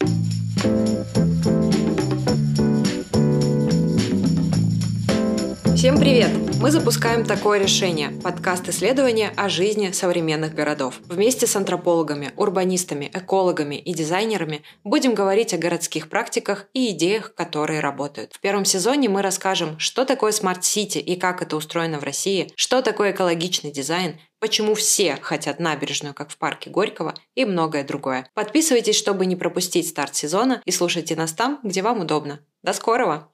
Всем привет! Мы запускаем такое решение – подкаст исследования о жизни современных городов. Вместе с антропологами, урбанистами, экологами и дизайнерами будем говорить о городских практиках и идеях, которые работают. В первом сезоне мы расскажем, что такое smart city и как это устроено в России, что такое экологичный дизайн, почему все хотят набережную, как в парке Горького и многое другое. Подписывайтесь, чтобы не пропустить старт сезона и слушайте нас там, где вам удобно. До скорого!